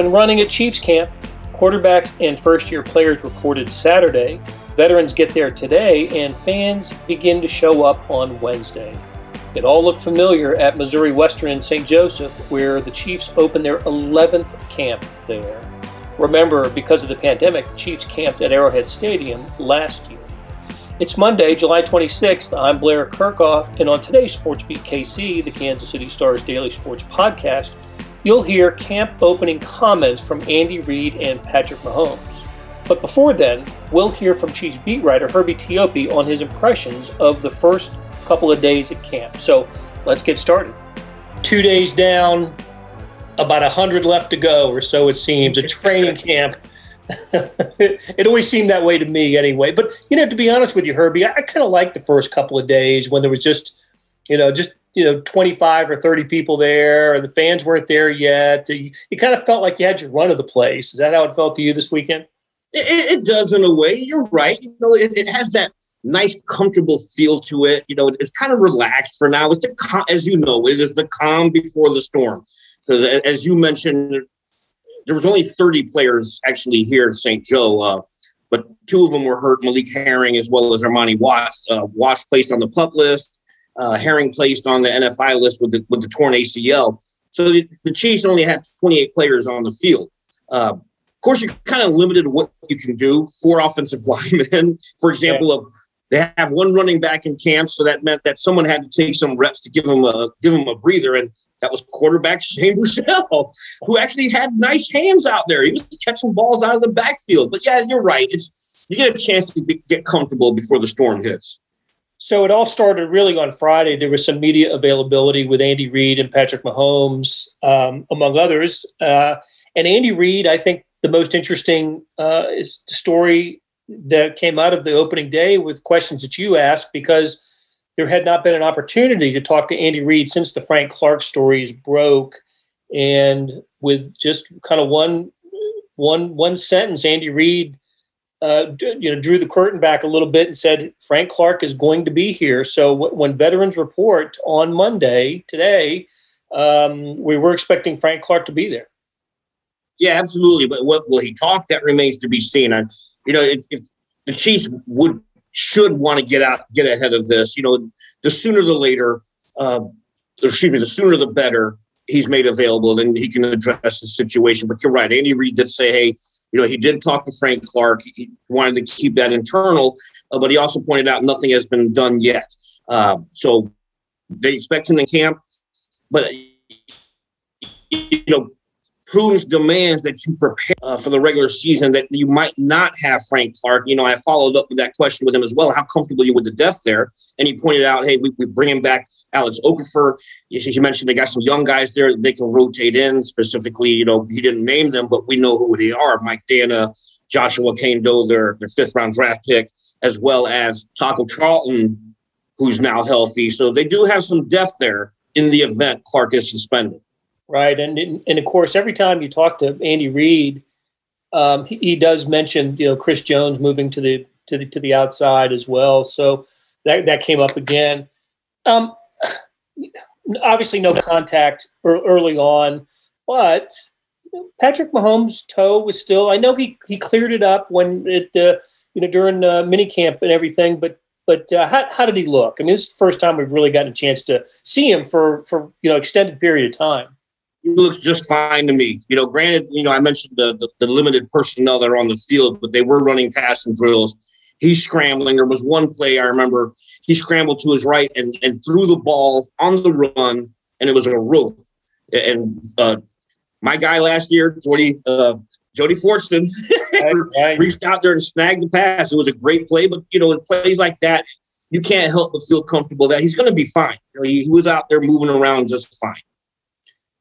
and running at Chiefs camp. Quarterbacks and first year players reported Saturday. Veterans get there today, and fans begin to show up on Wednesday. It all looked familiar at Missouri Western St. Joseph, where the Chiefs opened their 11th camp there. Remember, because of the pandemic, Chiefs camped at Arrowhead Stadium last year. It's Monday, July 26th. I'm Blair Kerkhoff, and on today's Sports Beat KC, the Kansas City Stars daily sports podcast, you'll hear camp opening comments from Andy Reid and Patrick Mahomes. But before then, we'll hear from Chiefs beat writer Herbie Teope on his impressions of the first couple of days at camp. So let's get started. Two days down, about 100 left to go, or so it seems, a training camp. it always seemed that way to me anyway. But, you know, to be honest with you, Herbie, I, I kind of liked the first couple of days when there was just, you know, just, you know, 25 or 30 people there, and the fans weren't there yet. You, kind of felt like you had your run of the place. Is that how it felt to you this weekend? It, it does in a way. You're right. You know, it, it has that nice, comfortable feel to it. You know, it's kind of relaxed for now. It's the as you know, it is the calm before the storm. Because as you mentioned, there was only 30 players actually here in St. Joe, uh, but two of them were hurt. Malik Herring as well as Armani Watts. Uh, Watts placed on the pup list. Uh, Herring placed on the NFI list with the with the torn ACL. So the, the Chiefs only had 28 players on the field. Uh, of course, you're kind of limited what you can do. Four offensive linemen, for example, of they have one running back in camp, so that meant that someone had to take some reps to give him a give him a breather, and that was quarterback Shane Buechele, who actually had nice hands out there. He was catching balls out of the backfield. But yeah, you're right. It's you get a chance to be, get comfortable before the storm hits. So it all started really on Friday. There was some media availability with Andy Reid and Patrick Mahomes, um, among others. Uh, and Andy Reid, I think the most interesting uh, story that came out of the opening day with questions that you asked because there had not been an opportunity to talk to Andy Reid since the Frank Clark stories broke. And with just kind of one one one sentence, Andy Reid uh, you know drew the curtain back a little bit and said Frank Clark is going to be here. So w- when veterans report on Monday today, um, we were expecting Frank Clark to be there. Yeah, absolutely. But what will he talk? That remains to be seen. I, you know, if, if the Chiefs would should want to get out, get ahead of this, you know, the sooner the later, uh, excuse me, the sooner the better. He's made available, then he can address the situation. But you're right. Andy Reid did say, "Hey, you know, he did talk to Frank Clark. He wanted to keep that internal, uh, but he also pointed out nothing has been done yet. Uh, so they expect him in camp, but you know, Prudence demands that you prepare uh, for the regular season that you might not have Frank Clark. You know, I followed up with that question with him as well. How comfortable you with the depth there? And he pointed out, hey, we, we bring him back Alex Okafor. He mentioned they got some young guys there that they can rotate in. Specifically, you know, he didn't name them, but we know who they are. Mike Danna, Joshua Kaindoh, their, their fifth round draft pick, as well as Taco Charlton, who's now healthy. So they do have some depth there in the event Clark is suspended right? And and of course, every time you talk to Andy Reid, um, he, he, does mention you know Chris Jones moving to the to the to the outside as well. So that that came up again. Um, obviously, no contact early on, but Patrick Mahomes' toe was still. I know he he cleared it up when it uh, you know during uh, mini camp and everything, but but uh, how, how did he look? I mean, this is the first time we've really gotten a chance to see him for for you know extended period of time he looks just fine to me. You know, granted, you know, I mentioned the, the, the limited personnel that are on the field, but they were running passing drills. He's scrambling. There was one play I remember he scrambled to his right and, and threw the ball on the run, and it was a rope. And uh, my guy last year, Jody, uh, Jody Fortson, reached out there and snagged the pass. It was a great play, but you know, in plays like that, you can't help but feel comfortable that he's going to be fine. You know, he, he was out there moving around just fine.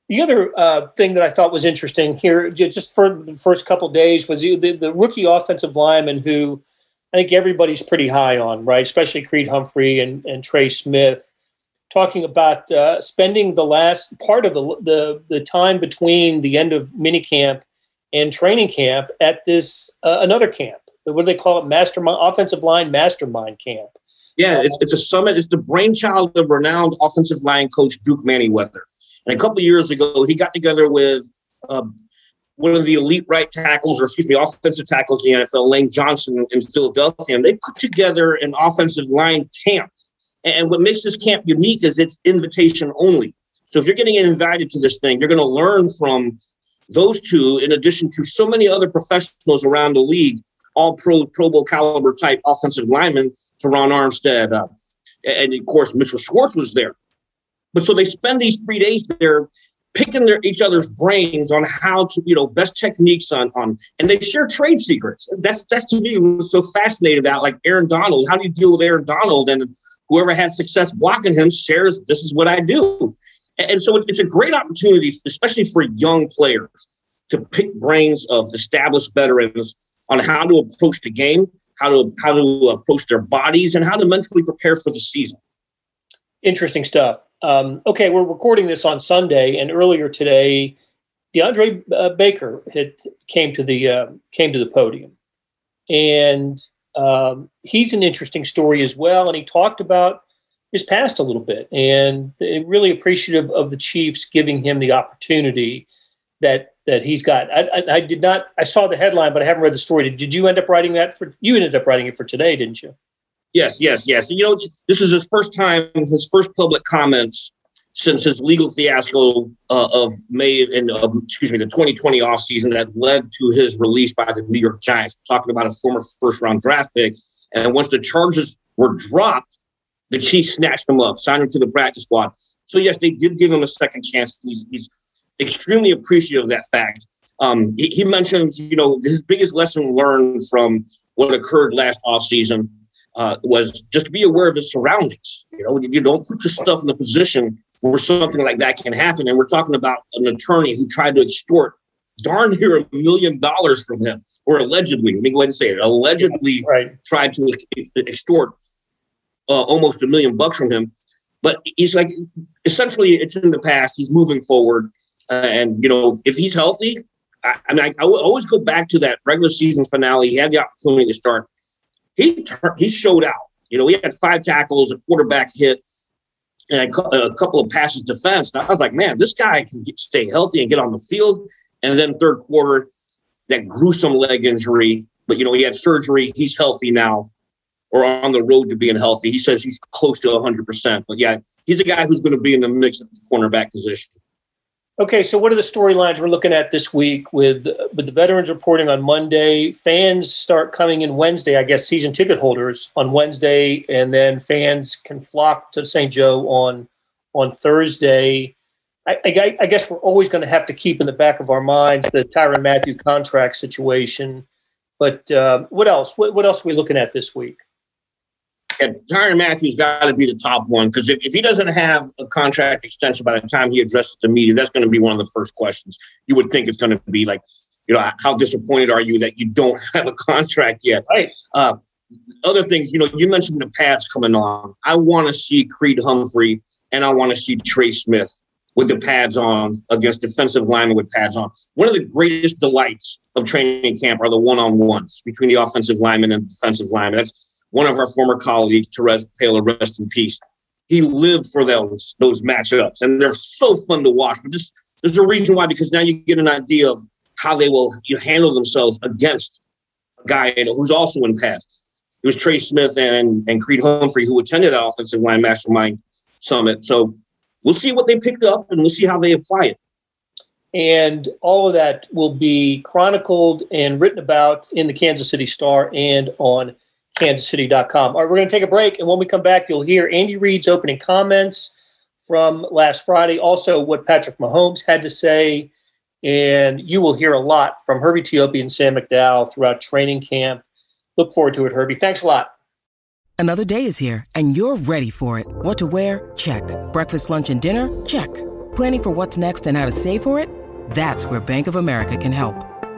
The other uh, thing that I thought was interesting here, just for the first couple days, was the, the, rookie offensive lineman who I think everybody's pretty high on, right? Especially Creed Humphrey and, and Trey Smith, talking about uh, spending the last part of the, the, the time between the end of minicamp and training camp at this uh, another camp. What do they call it? Mastermind offensive line mastermind camp. Yeah, it's, it's a summit. It's the brainchild of renowned offensive line coach Duke Manyweather. And a couple years ago, he got together with uh, one of the elite right tackles, or excuse me, offensive tackles in the NFL, Lane Johnson in Philadelphia, and they put together an offensive line camp. And what makes this camp unique is it's invitation only. So if you're getting invited to this thing, you're going to learn from those two, in addition to so many other professionals around the league, all pro Pro Bowl caliber type offensive linemen, Terron Armstead, uh, and of course Mitchell Schwartz was there. But so they spend these three days there picking their each other's brains on how to, you know, best techniques on on and they share trade secrets. That's that's to me was so fascinating about like Aaron Donald. How do you deal with Aaron Donald? And whoever has success blocking him shares this is what I do. And so it's a great opportunity, especially for young players, to pick brains of established veterans on how to approach the game, how to how to approach their bodies, and how to mentally prepare for the season. Interesting stuff. Um, okay, we're recording this on Sunday, and earlier today, DeAndre uh, Baker had came to the uh, came to the podium, and um, he's an interesting story as well. And he talked about his past a little bit, and really appreciative of the Chiefs giving him the opportunity that that he's got. I, I, I, did not. I saw the headline, but I haven't read the story. Did, did you end up writing that for? You ended up writing it for today, didn't you? Yes, yes, yes. You know, this is his first time, his first public comments since his legal fiasco uh, of May and of excuse me, the 2020 offseason that led to his release by the New York Giants, talking about a former first round draft pick. And once the charges were dropped, the Chiefs snatched him up, signed him to the practice squad. So yes, they did give him a second chance. He's, he's extremely appreciative of that fact. Um, he, he mentions, you know, his biggest lesson learned from what occurred last offseason uh, was just be aware of his surroundings. You know, you don't put yourself in a position where something like that can happen. And we're talking about an attorney who tried to extort darn near a million dollars from him, or allegedly, let me go ahead and say it, allegedly right. tried to extort uh, almost a million bucks from him. But he's like, essentially, it's in the past. He's moving forward. Uh, and, you know, if he's healthy, I, I mean, I, I always go back to that regular season finale. He had the opportunity to start he he showed out. You know, he had five tackles, a quarterback hit, and a, a couple of passes defense. And I was like, man, this guy can get, stay healthy and get on the field. And then third quarter, that gruesome leg injury. But you know, he had surgery. He's healthy now, or on the road to being healthy. He says he's close to 100. percent But yeah, he's a guy who's going to be in the mix at the cornerback position. Okay, so what are the storylines we're looking at this week with with the veterans reporting on Monday? Fans start coming in Wednesday, I guess season ticket holders on Wednesday, and then fans can flock to St. Joe on on Thursday. I, I, I guess we're always going to have to keep in the back of our minds the Tyrann Mathieu contract situation. But uh, what else? What, what else are we looking at this week? Yeah, Tyrann Mathieu's got to be the top one because if, if he doesn't have a contract extension by the time he addresses the media, that's going to be one of the first questions. You would think it's going to be like, you know, how disappointed are you that you don't have a contract yet? Right. Uh, other things, you know, you mentioned the pads coming on. I want to see Creed Humphrey and I want to see Trey Smith with the pads on against defensive linemen with pads on. One of the greatest delights of training camp are the one-on-ones between the offensive lineman and defensive lineman. That's one of our former colleagues, Terez Paylor, rest in peace. He lived for those those matchups, and they're so fun to watch. But just there's a reason why, because now you get an idea of how they will you handle themselves against a guy who's also in pass. It was Trey Smith and and Creed Humphrey who attended the offensive line mastermind summit. So we'll see what they picked up, and we'll see how they apply it. And all of that will be chronicled and written about in the Kansas City Star and on kansascity.com. All right, we're going to take a break. And when we come back, you'll hear Andy Reid's opening comments from last Friday, also what Patrick Mahomes had to say. And you will hear a lot from Herbie Teope and Sam McDowell throughout training camp. Look forward to it, Herbie. Thanks a lot. Another day is here, and you're ready for it. What to wear? Check. Breakfast, lunch, and dinner? Check. Planning for what's next and how to save for it? That's where Bank of America can help.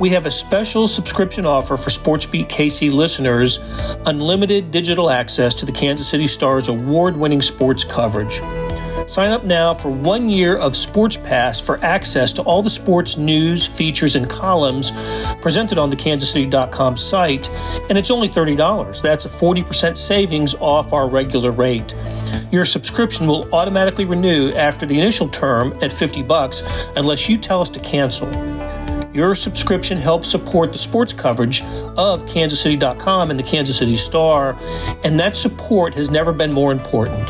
We have a special subscription offer for SportsBeat KC listeners unlimited digital access to the Kansas City Stars award winning sports coverage. Sign up now for one year of Sports Pass for access to all the sports news, features, and columns presented on the kansascity.com site, and it's only $30. That's a 40% savings off our regular rate. Your subscription will automatically renew after the initial term at 50 bucks unless you tell us to cancel. Your subscription helps support the sports coverage of kansascity.com and the Kansas City Star, and that support has never been more important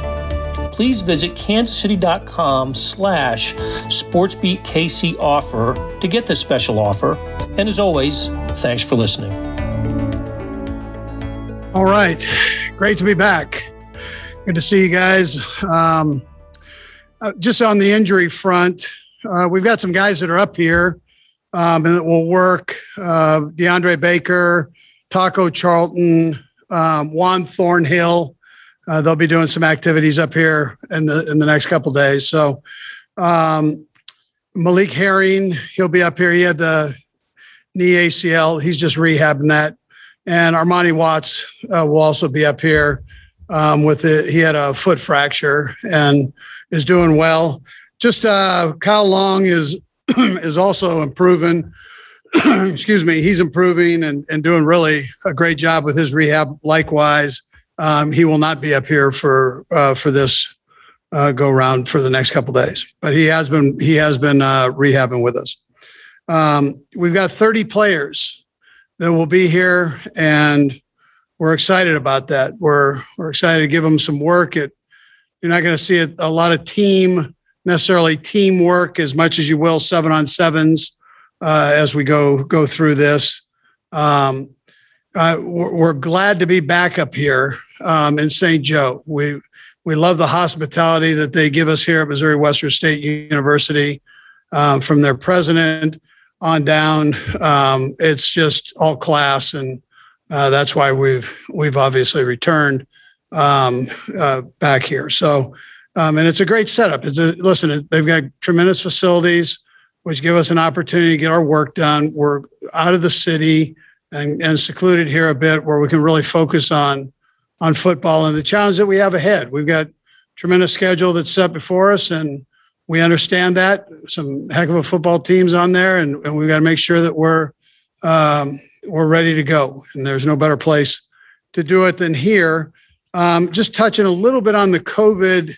please visit kansascity.com slash sportsbeatkc offer to get this special offer. And as always, thanks for listening. All right. Great to be back. Good to see you guys. Um, uh, just on the injury front, uh, we've got some guys that are up here um, and it will work. Uh, DeAndre Baker, Taco Charlton, um, Juan Thornhill, uh, they'll be doing some activities up here in the in the next couple days. So um, Malik Herring, he'll be up here. He had the knee ACL. He's just rehabbing that. And Armani Watts uh, will also be up here um, with it. He had a foot fracture and is doing well. Just uh, Kyle Long is is also improving. Excuse me, he's improving and, and doing really a great job with his rehab. Likewise, um, he will not be up here for uh, for this uh, go round for the next couple days. But he has been he has been uh, rehabbing with us. Um, we've got 30 players that will be here, and we're excited about that. We're we're excited to give them some work. It you're not going to see a, a, lot of team necessarily teamwork as much as you will seven on sevens uh, as we go go through this. Um, uh, we're, glad to be back up here um, in St. Joe. We we love the hospitality that they give us here at Missouri Western State University, um, from their president on down. Um, it's just all class, and uh, that's why we've we've obviously returned um, uh, back here. So, um, and it's a great setup. It's a listen. They've got tremendous facilities, which give us an opportunity to get our work done. We're out of the city and, and secluded here a bit, where we can really focus on on football and the challenge that we have ahead. We've got tremendous schedule that's set before us, and we understand that some heck of a football teams on there, and, and we've got to make sure that we're um, we're ready to go. And there's no better place to do it than here. Um, just touching a little bit on the COVID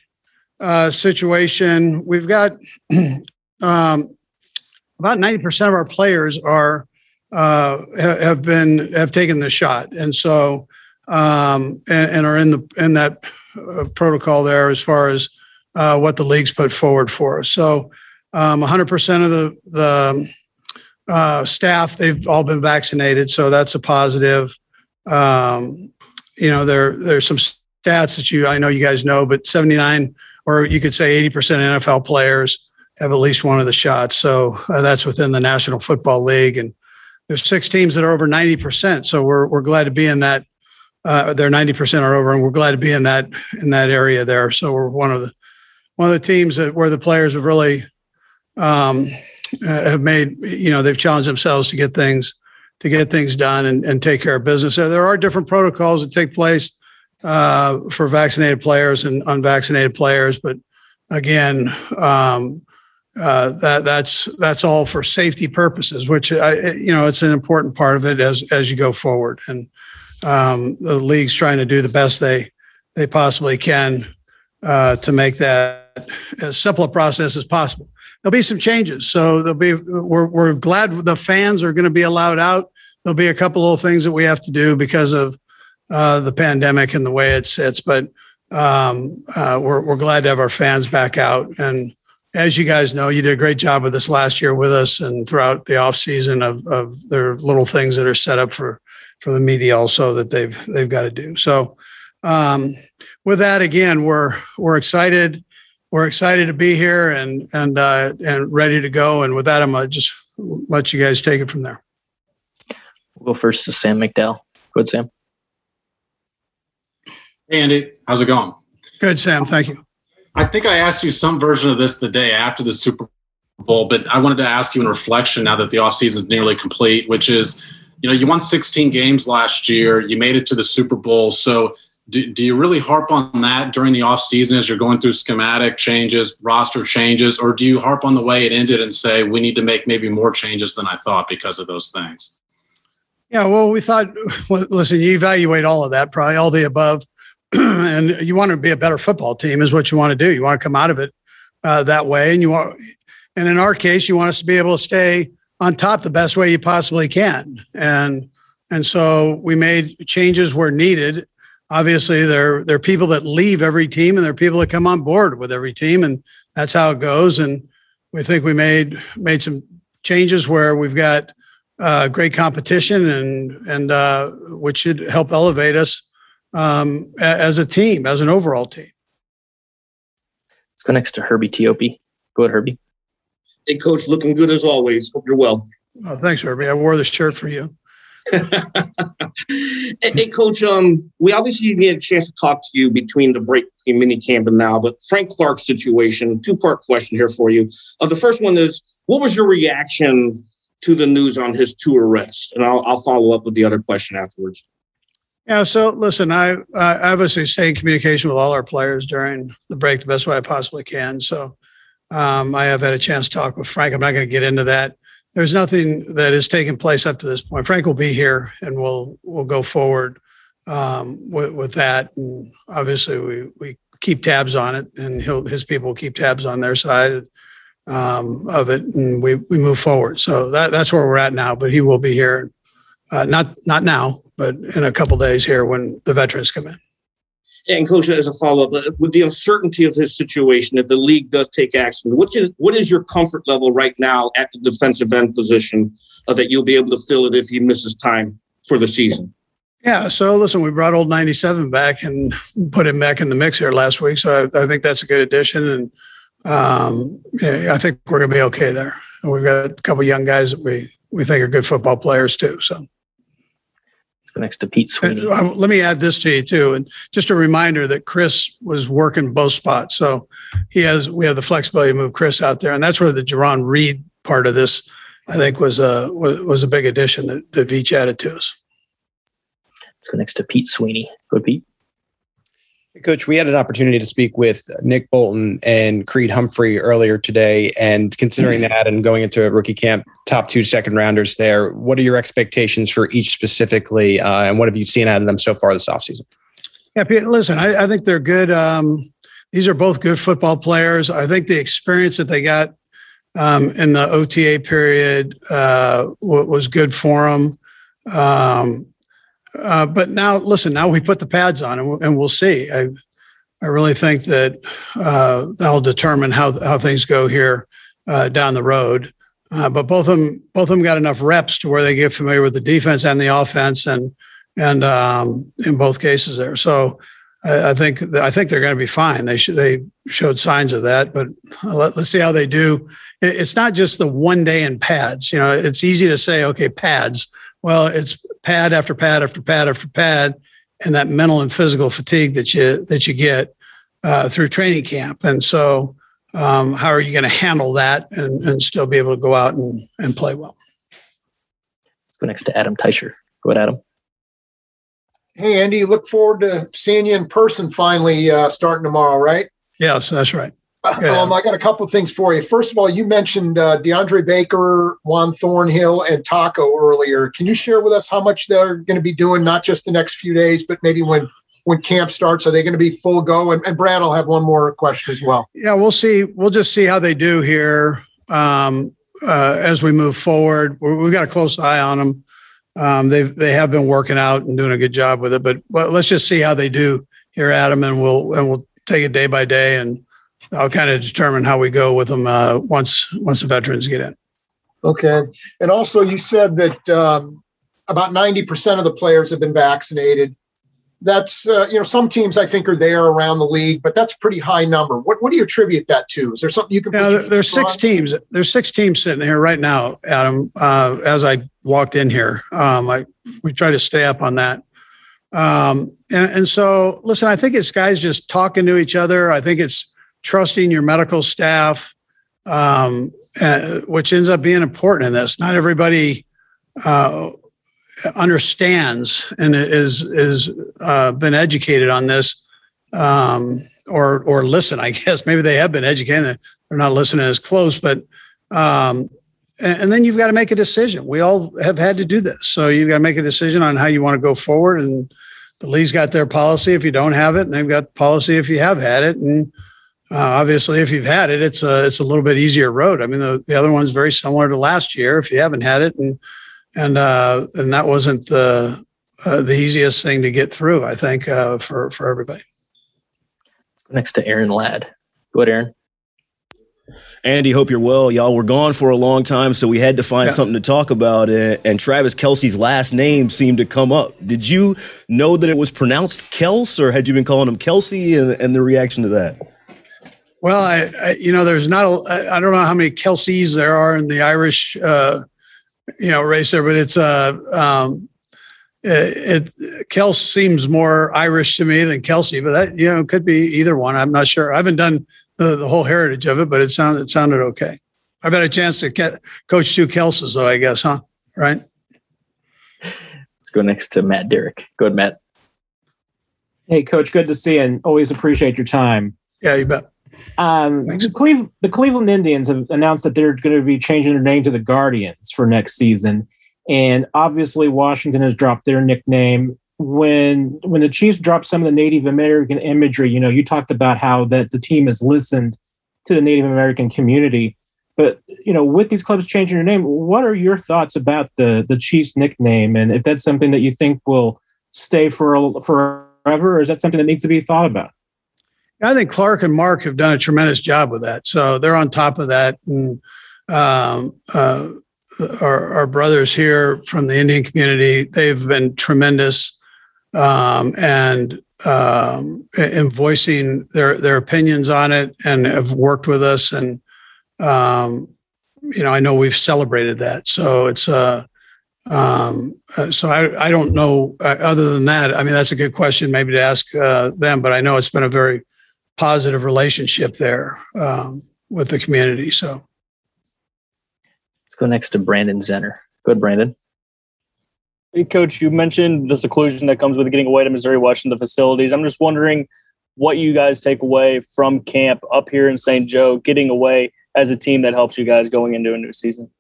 uh, situation, we've got um, about 90% of our players are uh, have been have taken the shot, and so um, and, and, are in the in that uh, protocol there as far as uh, what the leagues put forward for us. So, um, 100% of the the uh, staff they've all been vaccinated, so that's a positive. Um, you know, there there's some stats that you I know you guys know, but 79 or you could say 80% NFL players have at least one of the shots. So uh, that's within the National Football League, and there's six teams that are over 90%. So we're we're glad to be in that uh, they're 90% or over, and we're glad to be in that in that area there. So we're one of the one of the teams that where the players have really um, uh, have made you know they've challenged themselves to get things to get things done and, and take care of business. So there are different protocols that take place uh, for vaccinated players and unvaccinated players, but again, um, uh, that that's that's all for safety purposes, which I, you know it's an important part of it as as you go forward and um, the league's trying to do the best they they possibly can uh, to make that as simple a process as possible. There'll be some changes, so there'll be. We're we're glad the fans are going to be allowed out. There'll be a couple of things that we have to do because of uh, the pandemic and the way it sits, but um, uh, we're we're glad to have our fans back out. And as you guys know, you did a great job with this last year with us and throughout the off season of of their little things that are set up for for the media also that they've they've got to do. So um, with that, again, we're we're excited. We're excited to be here and and uh, and ready to go. And with that, I'm gonna just let you guys take it from there. We'll go first to Sam McDowell. Go ahead, Sam. Hey, Andy. How's it going? Good, Sam. Thank you. I think I asked you some version of this the day after the Super Bowl, but I wanted to ask you in reflection now that the offseason is nearly complete, which is, you know, you won 16 games last year, you made it to the Super Bowl. So do, do you really harp on that during the offseason as you're going through schematic changes, roster changes, or do you harp on the way it ended and say we need to make maybe more changes than I thought because of those things? Yeah, well, we thought, well, listen, you evaluate all of that, probably all the above, and you want to be a better football team is what you want to do. You want to come out of it uh, that way, and you want, and in our case, you want us to be able to stay on top the best way you possibly can, and and so we made changes where needed. Obviously, there there are people that leave every team, and there are people that come on board with every team, and that's how it goes. And we think we made made some changes where we've got uh, great competition and and uh, which should help elevate us um, as a team, as an overall team. Let's go next to Herbie Teope. Go ahead, Herbie. Hey, coach, looking good as always. Hope you're well. Oh, thanks, Herbie. I wore this shirt for you. hey, coach. Um, we obviously didn't get a chance to talk to you between the break between mini camp and now, but Frank Clark's situation. Two part question here for you. Uh, the first one is, what was your reaction to the news on his two arrests? And I'll, I'll follow up with the other question afterwards. Yeah. So listen, I, I obviously stay in communication with all our players during the break the best way I possibly can. So um, I have had a chance to talk with Frank. I'm not going to get into that. There's nothing that has taken place up to this point. Frank will be here, and we'll we'll go forward um, with, with that. And obviously, we we keep tabs on it, and he'll his people will keep tabs on their side um, of it, and we we move forward. So that that's where we're at now. But he will be here, uh, not not now, but in a couple days here when the veterans come in. And coach, as a follow up, uh, with the uncertainty of his situation, if the league does take action, what is what is your comfort level right now at the defensive end position uh, that you'll be able to fill it if he misses time for the season? Yeah. So listen, we brought old 97 back and put him back in the mix here last week. So I, I think that's a good addition. And um, yeah, I think we're going to be okay there. And we've got a couple young guys that we we think are good football players too. So next to Pete Sweeney. Uh, let me add this to you too, and just a reminder that Chris was working both spots, so he has we have the flexibility to move Chris out there, and that's where the Jarran Reed part of this, I think, was a was, was a big addition that that Veach added to us. Let's go next to Pete Sweeney. Go Pete. Coach, we had an opportunity to speak with Nick Bolton and Creed Humphrey earlier today. And considering that and going into a rookie camp, top two second rounders there, what are your expectations for each specifically? Uh, and what have you seen out of them so far this offseason? Yeah, Pete, listen, I, I think they're good. Um, these are both good football players. I think the experience that they got um, in the OTA period uh, was good for them. Um, uh, but now, listen, now we put the pads on and, and we'll see. I, I really think that uh, that'll determine how, how things go here uh, down the road. Uh, but both of them, both of them got enough reps to where they get familiar with the defense and the offense, and and um, in both cases there. So I, I think I think they're going to be fine. They should, they showed signs of that, but let, us see how they do. It, it's not just the one day in pads. You know, it's easy to say, okay, pads well, it's pad after pad after pad after pad, and that mental and physical fatigue that you that you get uh, through training camp. And so, um, how are you going to handle that and, and still be able to go out and, and play well? Let's go next to Adam Teicher. Go ahead, Adam. Hey, Andy, look forward to seeing you in person finally uh, starting tomorrow, right? Yes, that's right. Um, I got a couple of things for you. First of all, you mentioned uh, DeAndre Baker, Juan Thornhill, and Taco earlier. Can you share with us how much they're going to be doing, not just the next few days, but maybe when when camp starts? Are they going to be full go? And, and Brad, I'll have one more question as well. Yeah, we'll see. We'll just see how they do here um, uh, as we move forward. we have got a close eye on them. Um, they they have been working out and doing a good job with it, but let's just see how they do here, Adam, and we'll and we'll take it day by day and I'll kind of determine how we go with them uh, once once the veterans get in. Okay, and also you said that um, about ninety percent of the players have been vaccinated. That's uh, you know some teams I think are there around the league, but that's a pretty high number. What what do you attribute that to? Is there something you can? Yeah, there's six on? teams. There's six teams sitting here right now, Adam. Uh, as I walked in here, um, I we try to stay up on that. Um, and, and so, listen, I think it's guys just talking to each other. I think it's trusting your medical staff. Um, uh, which ends up being important in this. Not everybody uh, understands and is is uh, been educated on this, um, or or listen. I guess maybe they have been educated. They're not listening as close, but um, and, then you've got to make a decision. We all have had to do this, so you've got to make a decision on how you want to go forward. And the league's got their policy if you don't have it, and they've got policy if you have had it, and uh, obviously, if you've had it, it's a it's a little bit easier road. I mean, the, the other one's very similar to last year. If you haven't had it, and and uh, and that wasn't the uh, the easiest thing to get through, I think, uh, for for everybody. Next to Aaron Ladd. Go ahead, Aaron. Andy, hope you're well. Y'all were gone for a long time, so we had to find yeah. something to talk about. And Travis Kelce's last name seemed to come up. Did you know that it was pronounced Kels, or had you been calling him Kelsey? And, and the reaction to that? Well, I, I, you know, there's not a, I don't know how many Kelseys there are in the Irish, uh, you know, race there, but it's uh, um, it, it Kels seems more Irish to me than Kelsey, but that you know could be either one. I'm not sure. I haven't done the, the whole heritage of it, but it sounded it sounded okay. I've had a chance to ke- coach two Kelses, though. I guess, huh? Right. Let's go next to Matt Derrick. Go ahead, Matt. Hey, Coach. Good to see you, and always appreciate your time. Yeah, you bet. Um, the, Cleve- the Cleveland Indians have announced that they're going to be changing their name to the Guardians for next season, and obviously Washington has dropped their nickname. When when the Chiefs dropped some of the Native American imagery, you know, you talked about how that the team has listened to the Native American community. But you know, with these clubs changing their name, what are your thoughts about the the Chiefs nickname, and if that's something that you think will stay for forever, or is that something that needs to be thought about? I think Clark and Mark have done a tremendous job with that. So they're on top of that. And um, uh, our, our, brothers here from the Indian community, they've been tremendous um, and um, in voicing their their opinions on it, and have worked with us. And um, you know, I know we've celebrated that. So it's uh, um, uh, so I, I don't know. Uh, other than that, I mean, that's a good question, maybe to ask uh, them. But I know it's been a very positive relationship there um, with the community. So let's go next to Brandon Zenner. Go ahead, Brandon. Hey, Coach, you mentioned the seclusion that comes with getting away to Missouri, watching the facilities. I'm just wondering what you guys take away from camp up here in St. Joe, getting away as a team that helps you guys going into a new season.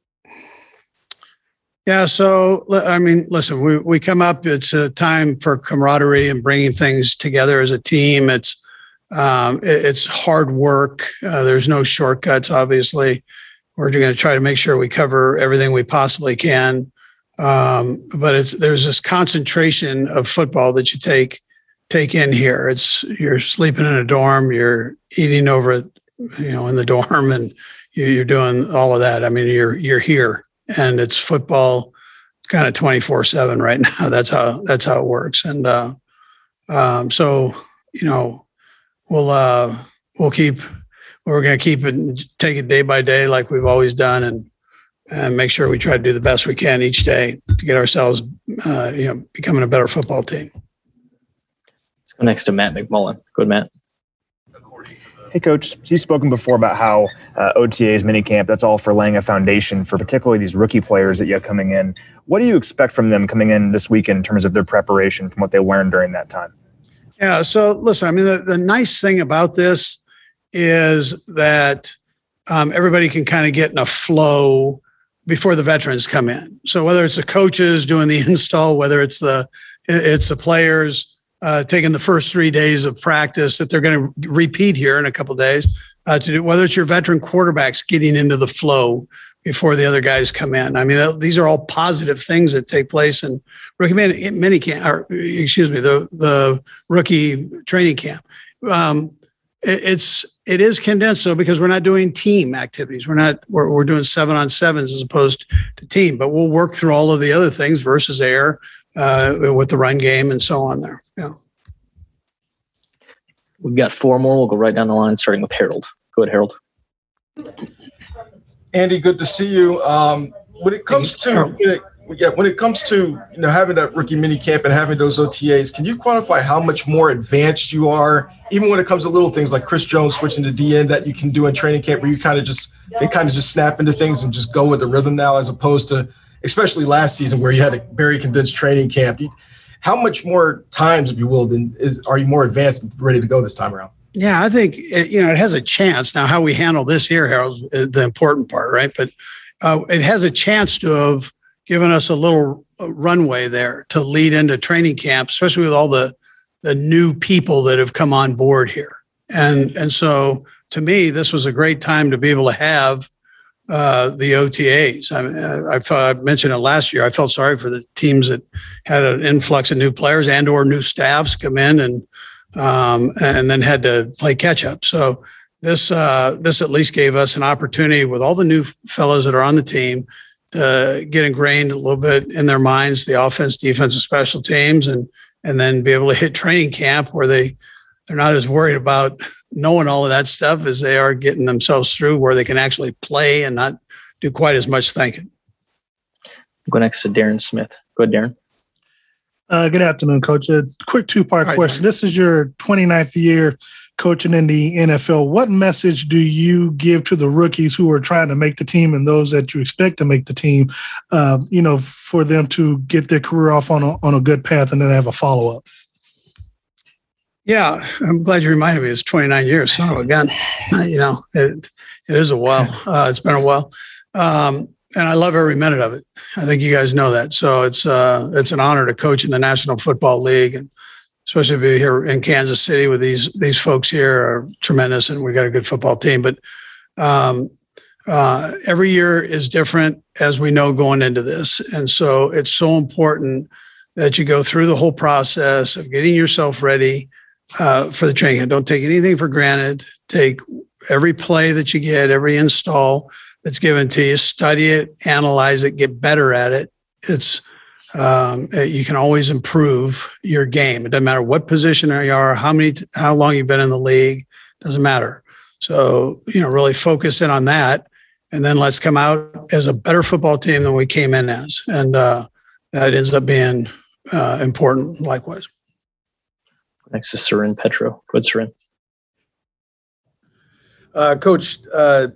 Yeah, so I mean, listen, we, we come up. It's a time for camaraderie and bringing things together as a team. It's um, it, it's hard work. Uh, there's no shortcuts, obviously. We're going to try to make sure we cover everything we possibly can. Um, but there's this concentration of football that you take take in here. It's you're sleeping in a dorm, you're eating over, you know, in the dorm, and you're doing all of that. I mean, you're you're here, and it's football, kind of twenty four seven right now. That's how that's how it works. And uh, um, so you know, we'll uh, we'll keep we're going to keep it take it day by day like we've always done and and make sure we try to do the best we can each day to get ourselves uh, you know becoming a better football team. Let's go next to Matt McMullen. Good Matt. Hey, Coach. So you've spoken before about how uh, OTA's minicamp, that's all for laying a foundation for particularly these rookie players that you have coming in. What do you expect from them coming in this week in terms of their preparation from what they learned during that time? Yeah. So listen, I mean, the, the nice thing about this is that um, everybody can kind of get in a flow before the veterans come in. So whether it's the coaches doing the install, whether it's the it's the players uh, taking the first three days of practice that they're going to repeat here in a couple days uh, to do, whether it's your veteran quarterbacks getting into the flow before the other guys come in. I mean, these are all positive things that take place in rookie mini camp, or excuse me, the the rookie training camp. Um, it, it's it is condensed though because we're not doing team activities. We're not we're, we're doing seven on sevens as opposed to team. But we'll work through all of the other things versus air uh, with the run game and so on. There, yeah. We've got four more. We'll go right down the line, starting with Harold. Go ahead, Harold. Andy, good to see you. Um, when it comes to yeah, when it comes to you know having that rookie mini camp and having those OTAs, can you quantify how much more advanced you are, even when it comes to little things like Chris Jones switching to DN that you can do in training camp, where you kind of just they kind of just snap into things and just go with the rhythm now, as opposed to especially last season where you had a very condensed training camp. How much more times, if you will, then is are you more advanced and ready to go this time around? Yeah, I think it, you know it has a chance. Now, how we handle this here, Harold, is the important part, right? But uh, it has a chance to have given us a little uh, runway there to lead into training camp, especially with all the the new people that have come on board here. And and so to me, this was a great time to be able to have uh, the OTAs. I, I, I, mentioned it last year. I felt sorry for the teams that had an influx of new players and or new staffs come in and um, and then had to play catch up. So this uh, this at least gave us an opportunity with all the new fellows that are on the team to get ingrained a little bit in their minds the offense, defense, and special teams, and and then be able to hit training camp where they they're not as worried about knowing all of that stuff as they are getting themselves through where they can actually play and not do quite as much thinking. Go next to Darren Smith. Go ahead, Darren. Uh, good afternoon, Coach. A quick two part right, question. This is your 29th year coaching in the NFL. What message do you give to the rookies who are trying to make the team and those that you expect to make the team, uh, you know, for them to get their career off on a, on a good path and then have a follow up? Yeah, I'm glad you reminded me. It's 29 years, son of a gun. You know, it, it is a while. Uh, it's been a while. Um, and I love every minute of it. I think you guys know that. So it's uh, it's an honor to coach in the National Football League, and especially be here in Kansas City with these these folks here are tremendous, and we got a good football team. But um, uh, every year is different, as we know going into this, and so it's so important that you go through the whole process of getting yourself ready uh, for the training. Don't take anything for granted. Take every play that you get, every install that's given to you, study it, analyze it, get better at it. It's um, you can always improve your game. It doesn't matter what position you are, how many, how long you've been in the league. Doesn't matter. So you know, really focus in on that, and then let's come out as a better football team than we came in as, and uh, that ends up being uh, important. Likewise. Next is Soren Petro. Good, Soren. Uh, Coach, uh,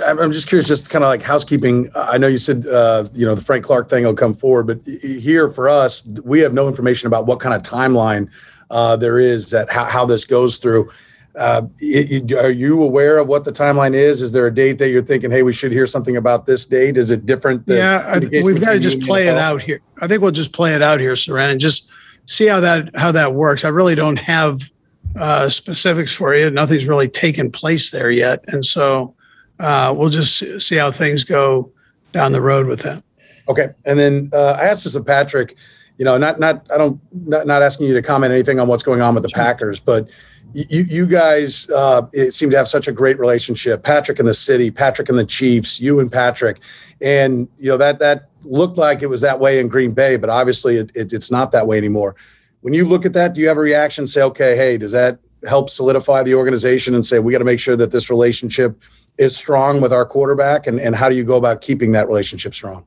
I'm just curious, just kind of like housekeeping. I know you said, uh, you know, the Frank Clark thing will come forward, but here for us, we have no information about what kind of timeline uh, there is that how, how this goes through. Uh, it, are you aware of what the timeline is? Is there a date that you're thinking, hey, we should hear something about this date? Is it different? yeah, I, we've got to just play it out here. I think we'll just play it out here, Soren, and just see how that how that works. I really don't have uh, specifics for you. Nothing's really taken place there yet, and so uh, we'll just see how things go down the road with that. Okay, and then uh, I asked this of Patrick. You know, not not I don't not, not asking you to comment anything on what's going on with the Packers, but you you guys uh, seem to have such a great relationship. Patrick and the city, Patrick and the Chiefs, you and Patrick, and you know that that looked like it was that way in Green Bay, but obviously it, it, it's not that way anymore. When you look at that, do you have a reaction? Say, okay, hey, does that help solidify the organization and say we got to make sure that this relationship is strong with our quarterback, and and how do you go about keeping that relationship strong?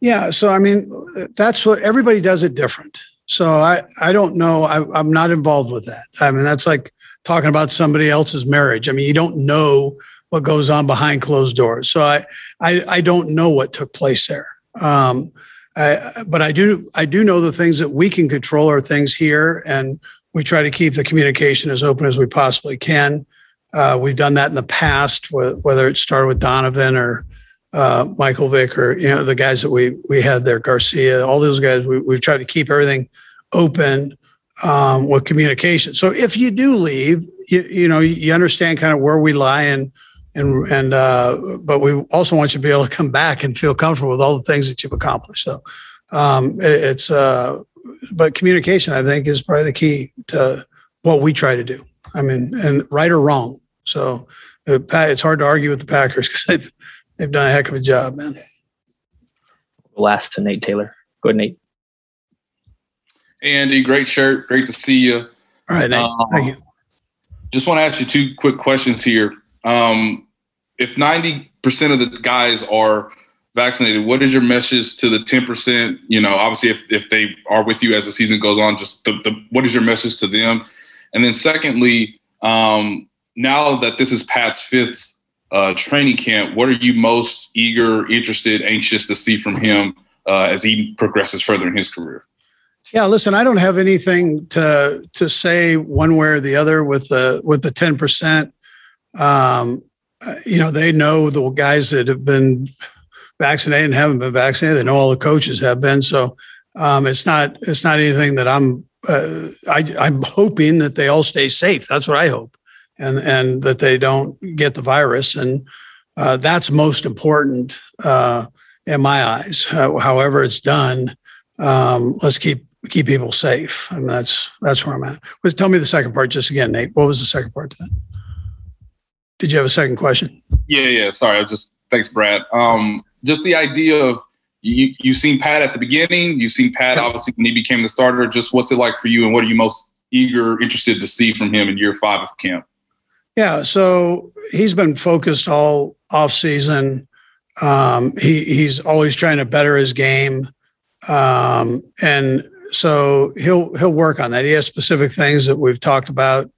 Yeah, so I mean, that's what everybody does it different. So I I don't know. I, I'm not involved with that. I mean, that's like talking about somebody else's marriage. I mean, you don't know what goes on behind closed doors. So I I, I don't know what took place there. Um, I, but I do I do know the things that we can control are things here, and we try to keep the communication as open as we possibly can. Uh, we've done that in the past, whether it started with Donovan or uh, Michael Vick or you know the guys that we we had there, Garcia, all those guys. We, we've tried to keep everything open um, with communication. So if you do leave, you, you know you understand kind of where we lie and and and uh, but we also want you to be able to come back and feel comfortable with all the things that you've accomplished. So um, it, it's uh, but communication, I think, is probably the key to what we try to do. I mean, and right or wrong. So it's hard to argue with the Packers because they've they've done a heck of a job, man. Last to Nate Taylor. Go ahead, Nate. Andy, great shirt. Great to see you. All right, Nate. Um, Thank you. Just want to ask you two quick questions here. Um, if 90% of the guys are vaccinated, what is your message to the 10%? You know, obviously, if, if they are with you as the season goes on, just the, the what is your message to them? And then, secondly, um, now that this is Pat's fifth uh, training camp, what are you most eager, interested, anxious to see from him uh, as he progresses further in his career? Yeah, listen, I don't have anything to to say one way or the other with the with the ten percent. Um, you know, they know the guys that have been vaccinated and haven't been vaccinated. They know all the coaches have been. So um, it's not it's not anything that I'm. Uh, I, I'm hoping that they all stay safe. That's what I hope, and and that they don't get the virus. And uh, that's most important uh, in my eyes. however, it's done. Um, let's keep keep people safe. Mean, that's that's where I'm at. Was tell me the second part just again, Nate. What was the second part to that? Did you have a second question? Yeah, yeah. Sorry, I just thanks, Brad. Um, just the idea of you you've seen Pat at the beginning, you've seen Pat obviously when he became the starter. Just what's it like for you, and what are you most eager, interested to see from him in year five of camp? Yeah, so he's been focused all off season. Um, he he's always trying to better his game, um, and so he'll he'll work on that. He has specific things that we've talked about,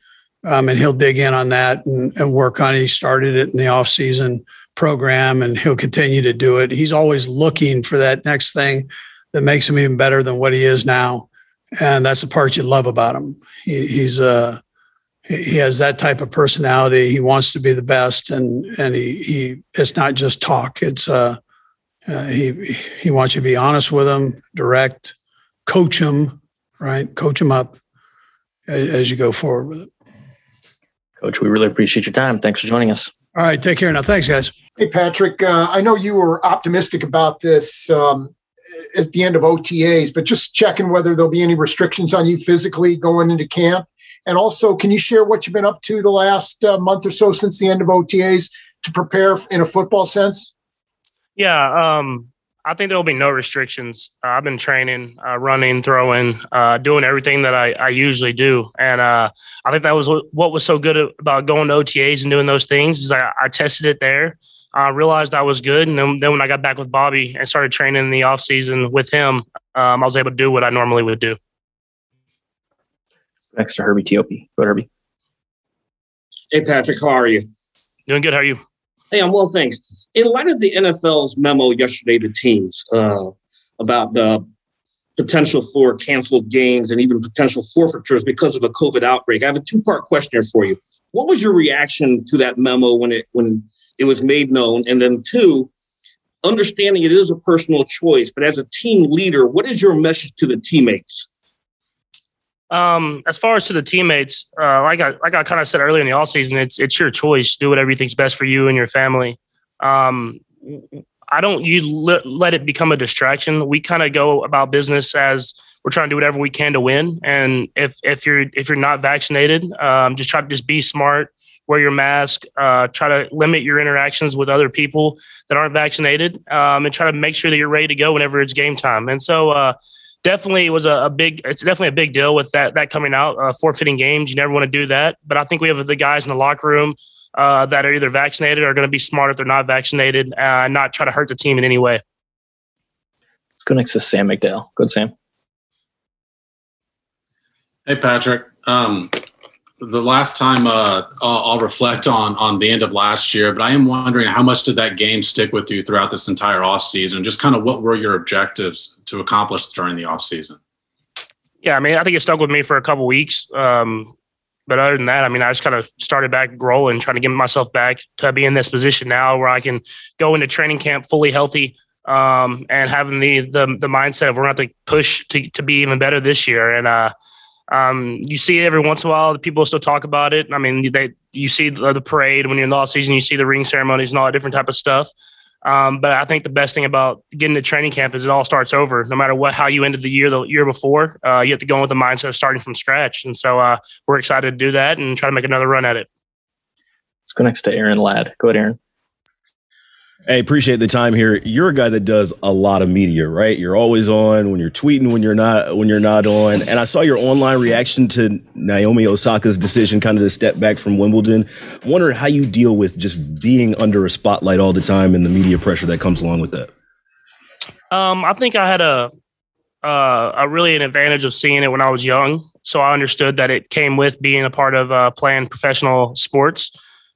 um, and he'll dig in on that and, and work on it. He started it in the off season program, and he'll continue to do it. He's always looking for that next thing that makes him even better than what he is now, and that's the part you love about him. He, he's uh he has that type of personality. He wants to be the best, and and he he it's not just talk. It's uh, uh he he wants you to be honest with him, direct coach him, right? Coach him up as, as you go forward with it. Coach, we really appreciate your time. Thanks for joining us. All right, take care now. Thanks, guys. Hey, Patrick. Uh, I know you were optimistic about this um, at the end of OTAs, but just checking whether there'll be any restrictions on you physically going into camp. And also, can you share what you've been up to the last uh, month or so since the end of OTAs to prepare in a football sense? Yeah, um, I think there will be no restrictions. Uh, I've been training, uh, running, throwing, uh, doing everything that I, I usually do, and uh, I think that was what was so good about going to OTAs and doing those things. Is I, I tested it there, I realized I was good, and then, then, when I got back with Bobby and started training in the off season with him, um, I was able to do what I normally would do. Next to Herbie Teope. Go Herbie. Hey Patrick, how are you? Doing good. How are you? Hey, I'm well, thanks. In light of the NFL's memo yesterday to teams uh, about the potential for canceled games and even potential forfeitures because of a COVID outbreak, I have a two-part question here for you. What was your reaction to that memo when it when it was made known? And then two, understanding it is a personal choice, but as a team leader, what is your message to the teammates? Um, as far as to the teammates, uh, like I like I kind of said earlier in the off season, it's it's your choice. Do whatever you think's best for you and your family. Um, I don't you let, let it become a distraction. We kind of go about business as we're trying to do whatever we can to win. And if if you're if you're not vaccinated, um, just try to just be smart, wear your mask, uh, try to limit your interactions with other people that aren't vaccinated, um, and try to make sure that you're ready to go whenever it's game time. And so. Uh, definitely was a, a, big it's definitely a big deal with that that coming out uh, forfeiting games. You never want to do that. But i think we have the guys in the locker room uh, that are either vaccinated or going to be smart if they're not vaccinated uh, and not try to hurt the team in any way. Let's go next to sam McDowell. Good sam. Hey patrick. Um, the last time uh, I'll, reflect on on the end of last year, but I am wondering how much did that game stick with you throughout this entire off season? Just kind of what were your objectives to accomplish during the off season? Yeah, I mean, I think it stuck with me for a couple weeks. Um, but other than that, I mean, I just kind of started back rolling, trying to get myself back to be in this position now where I can go into training camp fully healthy um, and having the, the the mindset of we're going to push to to be even better this year. And uh, um, you see it every once in a while. The people still talk about it. I mean, they you see the, the parade when you're in the off season. You see the ring ceremonies and all that different type of stuff. Um, but I think the best thing about getting to training camp is it all starts over. No matter what, how you ended the year the year before, uh, you have to go in with the mindset of starting from scratch. And so uh, we're excited to do that and try to make another run at it. Let's go next to Aaron Ladd. Go ahead, Aaron. Hey, appreciate the time here. You're a guy that does a lot of media, right? You're always on when you're tweeting, when you're not, when you're not on. And I saw your online reaction to Naomi Osaka's decision, kind of to step back from Wimbledon. Wondering how you deal with just being under a spotlight all the time and the media pressure that comes along with that. Um, I think I had a uh, a really an advantage of seeing it when I was young, so I understood that it came with being a part of uh, playing professional sports.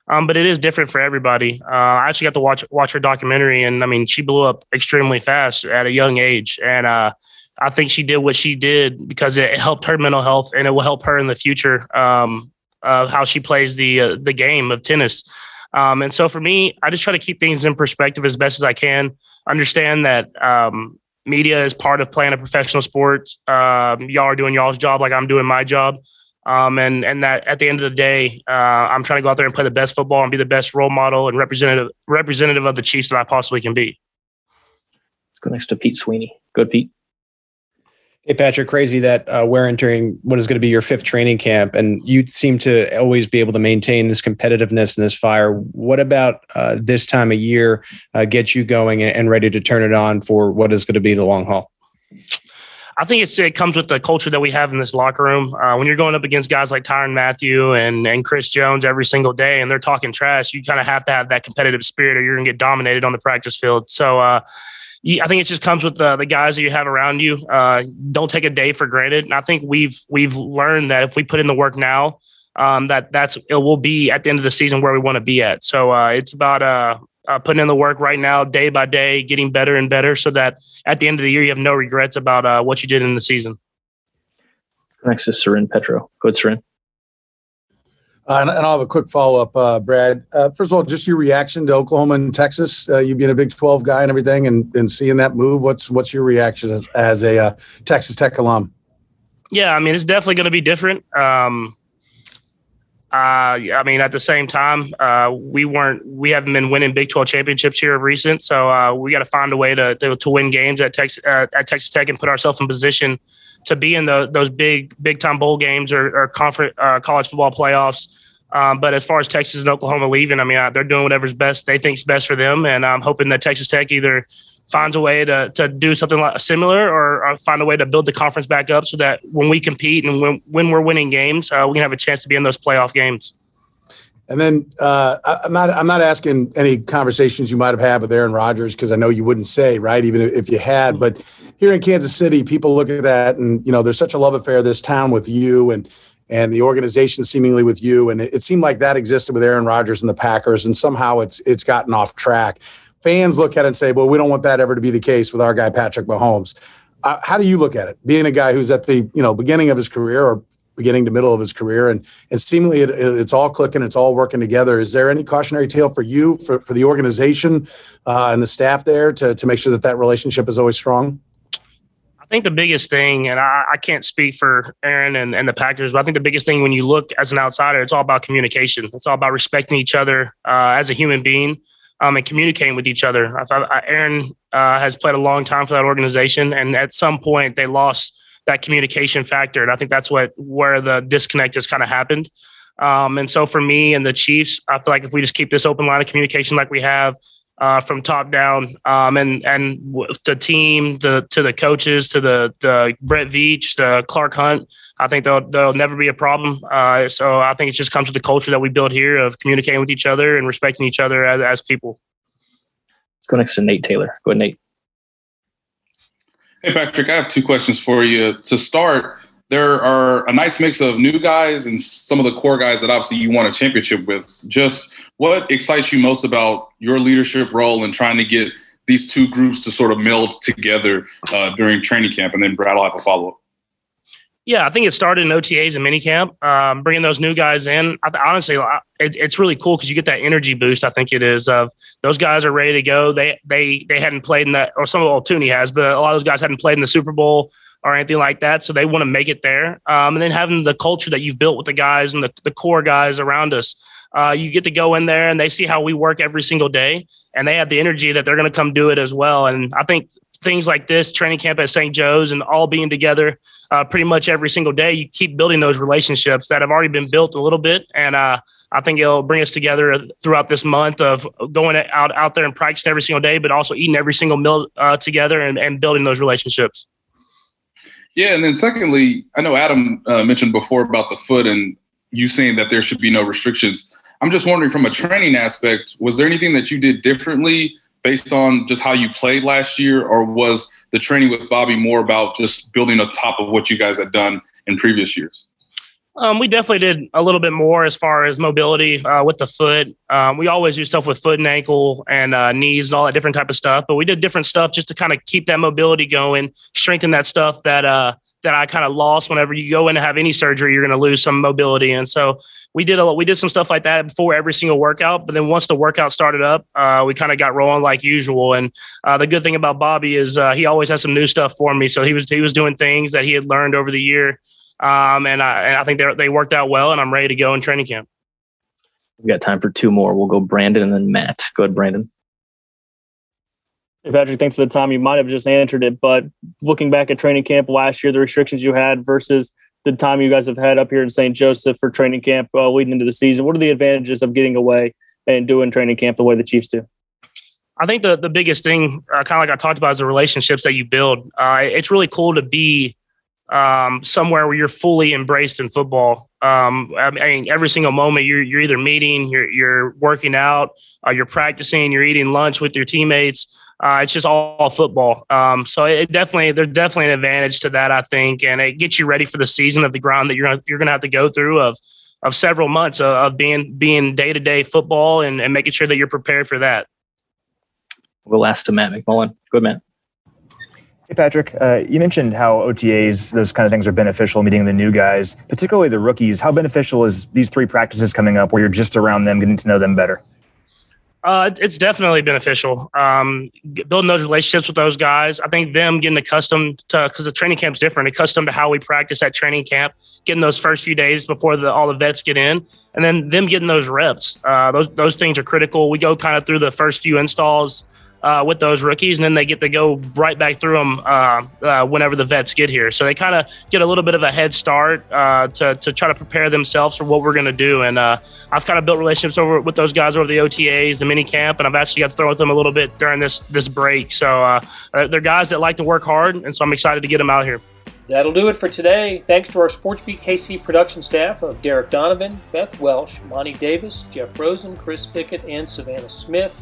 Um, but it is different for everybody. Uh, I actually got to watch watch her documentary, and I mean, she blew up extremely fast at a young age, and uh, I think she did what she did because it helped her mental health, and it will help her in the future um, of how she plays the uh, the game of tennis. Um, and so for me, I just try to keep things in perspective as best as I can. Understand that um, media is part of playing a professional sport. Um, y'all are doing y'all's job like I'm doing my job. Um, and and that at the end of the day, uh, I'm trying to go out there and play the best football and be the best role model and representative representative of the Chiefs that I possibly can be. Let's go next to Pete Sweeney. Good, Pete. Hey, Patrick, crazy that uh, we're entering what is going to be your fifth training camp, and you seem to always be able to maintain this competitiveness and this fire. What about uh, this time of year uh, gets you going and ready to turn it on for what is going to be the long haul? I think it comes with the culture that we have in this locker room. Uh, when you're going up against guys like Tyrann Mathieu and and Chris Jones every single day, and they're talking trash, you kind of have to have that competitive spirit, or you're gonna get dominated on the practice field. So. Uh, I think it just comes with the, the guys that you have around you. Uh, don't take a day for granted. And I think we've we've learned that if we put in the work now, um, that that's it will be at the end of the season where we want to be at. So uh, it's about uh, uh, putting in the work right now, day by day, getting better and better, so that at the end of the year you have no regrets about uh, what you did in the season. Next is Soren Petro. Go ahead, Soren. Uh, and, and, I'll have a quick follow up, uh, Brad. Uh, first of all, just your reaction to Oklahoma and Texas. Uh, you being a Big Twelve guy and everything, and, and seeing that move. What's what's your reaction as, as a uh, Texas Tech alum? Yeah, I mean it's definitely going to be different. Um, uh, I mean, at the same time, uh, we weren't we haven't been winning Big Twelve championships here of recent, so uh, we got to find a way to, to, to win games at Texas at Texas Tech and put ourselves in position to be in the, those big big time bowl games or, or conference uh, college football playoffs. Um, but as far as Texas and Oklahoma leaving, I mean, uh, they're doing whatever's best they think's best for them, and I'm hoping that Texas Tech either finds a way to to do something like similar or, or, find a way to build the conference back up so that when we compete and when when we're winning games, uh, we can have a chance to be in those playoff games. And then uh, I'm not I'm not asking any conversations you might have had with Aaron Rodgers because I know you wouldn't say right even if you had. But here in Kansas City, people look at that and you know there's such a love affair this town with you and and the organization seemingly with you. And it, it seemed like that existed with Aaron Rodgers and the Packers, and somehow it's it's gotten off track. Fans look at it and say, well, we don't want that ever to be the case with our guy Patrick Mahomes. Uh, how do you look at it? Being a guy who's at the you know beginning of his career or beginning to middle of his career, and and seemingly it, it's all clicking, it's all working together. Is there any cautionary tale for you, for, for the organization, uh, and the staff there to to make sure that that relationship is always strong? I think the biggest thing, and I, I can't speak for Aaron and, and, the Packers, but I think the biggest thing when you look as an outsider, it's all about communication. It's all about respecting each other uh, as a human being um, and communicating with each other. I thought Aaron uh, has played a long time for that organization, and at some point they lost that communication factor, and I think that's what where the disconnect has kind of happened. Um, and so for me and the Chiefs, I feel like if we just keep this open line of communication like we have, uh, from top down, um, and and the team, the to the coaches, to the the Brett Veach, the Clark Hunt. I think there'll there'll never be a problem. Uh, so I think it just comes with the culture that we build here of communicating with each other and respecting each other as, as people. Let's go next to Nate Taylor. Go ahead, Nate. Hey Patrick, I have two questions for you. To start, there are a nice mix of new guys and some of the core guys that obviously you won a championship with. Just what excites you most about your leadership role in trying to get these two groups to sort of meld together uh, during training camp? And then Brad will have a follow up. Yeah, I think it started in OTAs and minicamp, um, bringing those new guys in. I th- honestly, it, it's really cool because you get that energy boost. I think it is of those guys are ready to go. They they they hadn't played in that, or some of Thuney has, but a lot of those guys hadn't played in the Super Bowl or anything like that. So they want to make it there. Um, and then having the culture that you've built with the guys and the, the core guys around us. Uh, you get to go in there and they see how we work every single day and they have the energy that they're going to come do it as well. And I think things like this training camp at St. Joe's and all being together uh, pretty much every single day, you keep building those relationships that have already been built a little bit. And uh, I think it'll bring us together throughout this month of going out, out there and practicing every single day, but also eating every single meal uh, together and, and building those relationships. Yeah, and then secondly, I know Adam uh, mentioned before about the foot and you saying that there should be no restrictions. I'm just wondering, from a training aspect, was there anything that you did differently based on just how you played last year, or was the training with Bobby more about just building on top of what you guys had done in previous years? Um, we definitely did a little bit more as far as mobility uh, with the foot. Um, we always do stuff with foot and ankle and uh, knees and all that different type of stuff. But we did different stuff just to kind of keep that mobility going, strengthen that stuff that uh, that I kind of lost. Whenever you go in to have any surgery, you're going to lose some mobility, and so we did a we did some stuff like that before every single workout. But then once the workout started up, uh, we kind of got rolling like usual. And uh, the good thing about Bobby is uh, he always has some new stuff for me. So he was he was doing things that he had learned over the year um, and, I, and I think they worked out well, and I'm ready to go in training camp. We've got time for two more. We'll go Brandon and then Matt. Go ahead, Brandon. Hey, Patrick, thanks for the time. You might have just answered it, but looking back at training camp last year, the restrictions you had versus the time you guys have had up here in St. Joseph for training camp uh, leading into the season, what are the advantages of getting away and doing training camp the way the Chiefs do? I think the the biggest thing, uh, kind of like I talked about, is the relationships that you build. Uh, it's really cool to be um, somewhere where you're fully embraced in football. Um, I mean, every single moment you're you're either meeting, you're you're working out, uh, you're practicing, you're eating lunch with your teammates. Uh, it's just all, all football. Um, so it definitely there's definitely an advantage to that, I think, and it gets you ready for the season of the ground that you're gonna, you're going to have to go through of of several months of, of being being day to day football and, and making sure that you're prepared for that. We'll ask to Matt McMullen. Good man. Hey, Patrick, uh, you mentioned how OTAs, those kind of things are beneficial, meeting the new guys, particularly the rookies. How beneficial is these three practices coming up where you're just around them, getting to know them better? Uh, it's definitely beneficial. Um, building those relationships with those guys. I think them getting accustomed to because the training camp's different, accustomed to how we practice at training camp, getting those first few days before the, all the vets get in, and then them getting those reps. Uh, those those things are critical. We go kind of through the first few installs uh, with those rookies, and then they get to go right back through them uh, uh, whenever the vets get here. So they kind of get a little bit of a head start uh, to, to try to prepare themselves for what we're going to do. And uh, I've kind of built relationships over with those guys over the OTAs, the mini camp, and I've actually got to throw with them a little bit during this this break. So they're guys that like to work hard, and so I'm excited to get them out here. That'll do it for today. Thanks to our SportsBeat KC production staff of Derek Donovan, Beth Welsh, Monty Davis, Jeff Rosen, Chris Pickett, and Savannah Smith.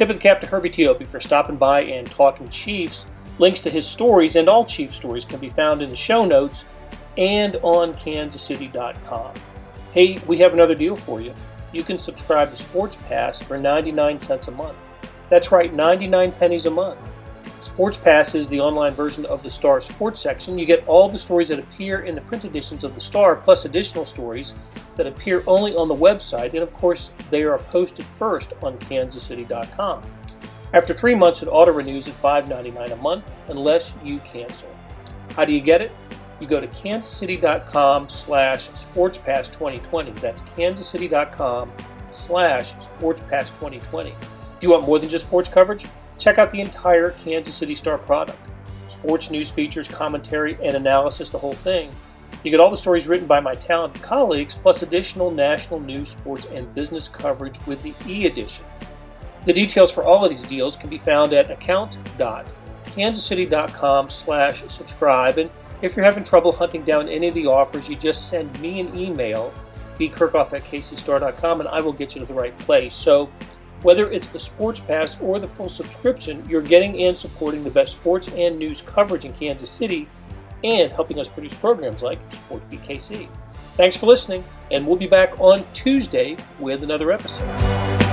Tip of the cap to Herbie Teope for stopping by and talking Chiefs. Links to his stories and all Chiefs stories can be found in the show notes and on kansascity.com. Hey, we have another deal for you. You can subscribe to Sports Pass for 99 cents a month. That's right, 99 pennies a month. Sports Pass is the online version of the Star Sports section. You get all the stories that appear in the print editions of the Star, plus additional stories that appear only on the website, and of course, they are posted first on kansascity.com. After three months, it auto renews at $5.99 a month unless you cancel. How do you get it? You go to kansascity.com slash sportspass2020. That's kansascity.com slash sportspass2020. Do you want more than just sports coverage? Check out the entire Kansas City Star product. Sports news features, commentary, and analysis, the whole thing. You get all the stories written by my talented colleagues, plus additional national news, sports, and business coverage with the e edition. The details for all of these deals can be found at account.kansascity.com slash subscribe. And if you're having trouble hunting down any of the offers, you just send me an email, bkerkhoff at kcstar.com, and I will get you to the right place. So whether it's the Sports Pass or the full subscription, you're getting and supporting the best sports and news coverage in Kansas City and helping us produce programs like SportsBeat KC. Thanks for listening, and we'll be back on Tuesday with another episode.